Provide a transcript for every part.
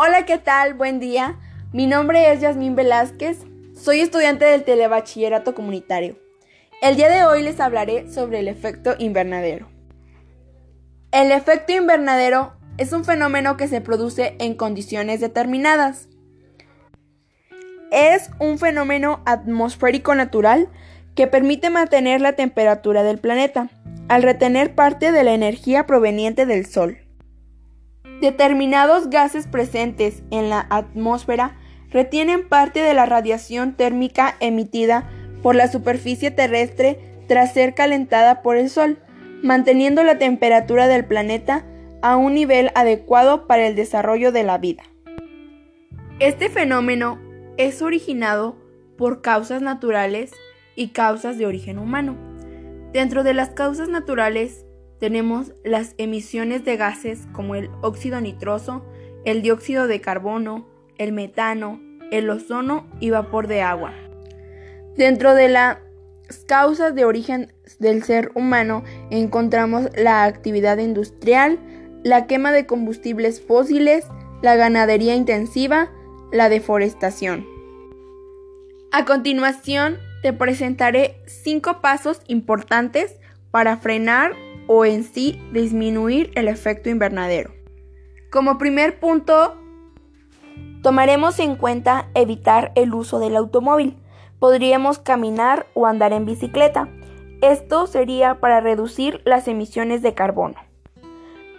Hola, ¿qué tal? Buen día. Mi nombre es Yasmín Velázquez. Soy estudiante del Telebachillerato Comunitario. El día de hoy les hablaré sobre el efecto invernadero. El efecto invernadero es un fenómeno que se produce en condiciones determinadas. Es un fenómeno atmosférico natural que permite mantener la temperatura del planeta al retener parte de la energía proveniente del Sol. Determinados gases presentes en la atmósfera retienen parte de la radiación térmica emitida por la superficie terrestre tras ser calentada por el Sol, manteniendo la temperatura del planeta a un nivel adecuado para el desarrollo de la vida. Este fenómeno es originado por causas naturales y causas de origen humano. Dentro de las causas naturales tenemos las emisiones de gases como el óxido nitroso, el dióxido de carbono, el metano, el ozono y vapor de agua. Dentro de las causas de origen del ser humano encontramos la actividad industrial, la quema de combustibles fósiles, la ganadería intensiva, la deforestación. A continuación, te presentaré cinco pasos importantes para frenar o en sí disminuir el efecto invernadero. Como primer punto, tomaremos en cuenta evitar el uso del automóvil. Podríamos caminar o andar en bicicleta. Esto sería para reducir las emisiones de carbono.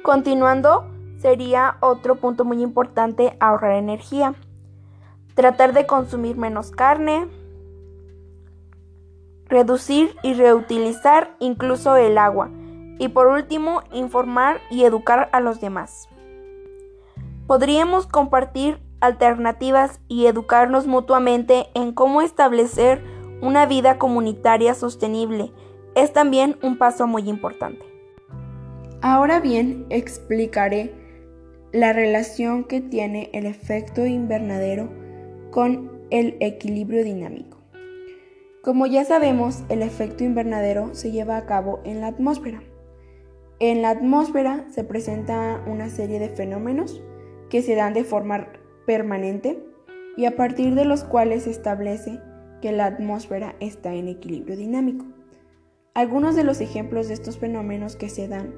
Continuando, sería otro punto muy importante ahorrar energía. Tratar de consumir menos carne, reducir y reutilizar incluso el agua. Y por último, informar y educar a los demás. Podríamos compartir alternativas y educarnos mutuamente en cómo establecer una vida comunitaria sostenible. Es también un paso muy importante. Ahora bien, explicaré la relación que tiene el efecto invernadero con el equilibrio dinámico. Como ya sabemos, el efecto invernadero se lleva a cabo en la atmósfera. En la atmósfera se presenta una serie de fenómenos que se dan de forma permanente y a partir de los cuales se establece que la atmósfera está en equilibrio dinámico. Algunos de los ejemplos de estos fenómenos que se dan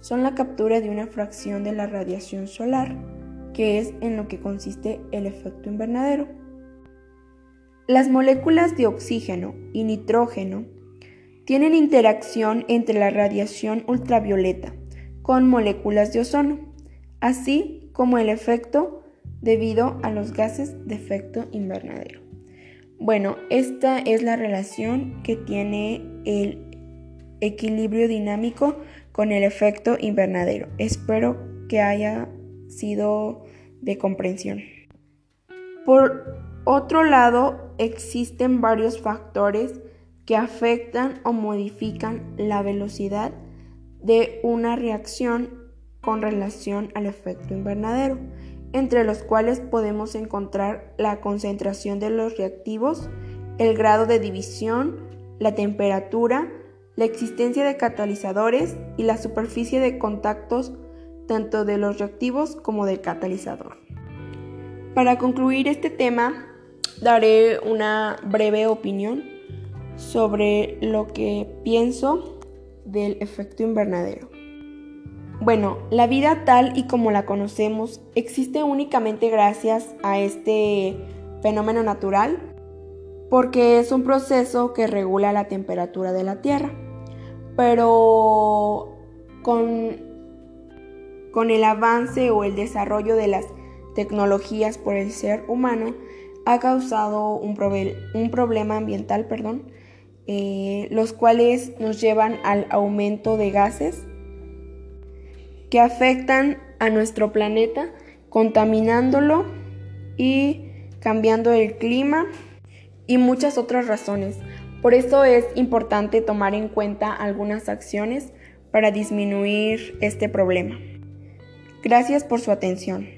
son la captura de una fracción de la radiación solar, que es en lo que consiste el efecto invernadero. Las moléculas de oxígeno y nitrógeno tienen interacción entre la radiación ultravioleta con moléculas de ozono, así como el efecto debido a los gases de efecto invernadero. Bueno, esta es la relación que tiene el equilibrio dinámico con el efecto invernadero. Espero que haya sido de comprensión. Por otro lado, existen varios factores que afectan o modifican la velocidad de una reacción con relación al efecto invernadero, entre los cuales podemos encontrar la concentración de los reactivos, el grado de división, la temperatura, la existencia de catalizadores y la superficie de contactos tanto de los reactivos como del catalizador. Para concluir este tema, daré una breve opinión sobre lo que pienso del efecto invernadero. Bueno, la vida tal y como la conocemos existe únicamente gracias a este fenómeno natural porque es un proceso que regula la temperatura de la Tierra. Pero con, con el avance o el desarrollo de las tecnologías por el ser humano ha causado un, un problema ambiental perdón, eh, los cuales nos llevan al aumento de gases que afectan a nuestro planeta, contaminándolo y cambiando el clima y muchas otras razones. Por eso es importante tomar en cuenta algunas acciones para disminuir este problema. Gracias por su atención.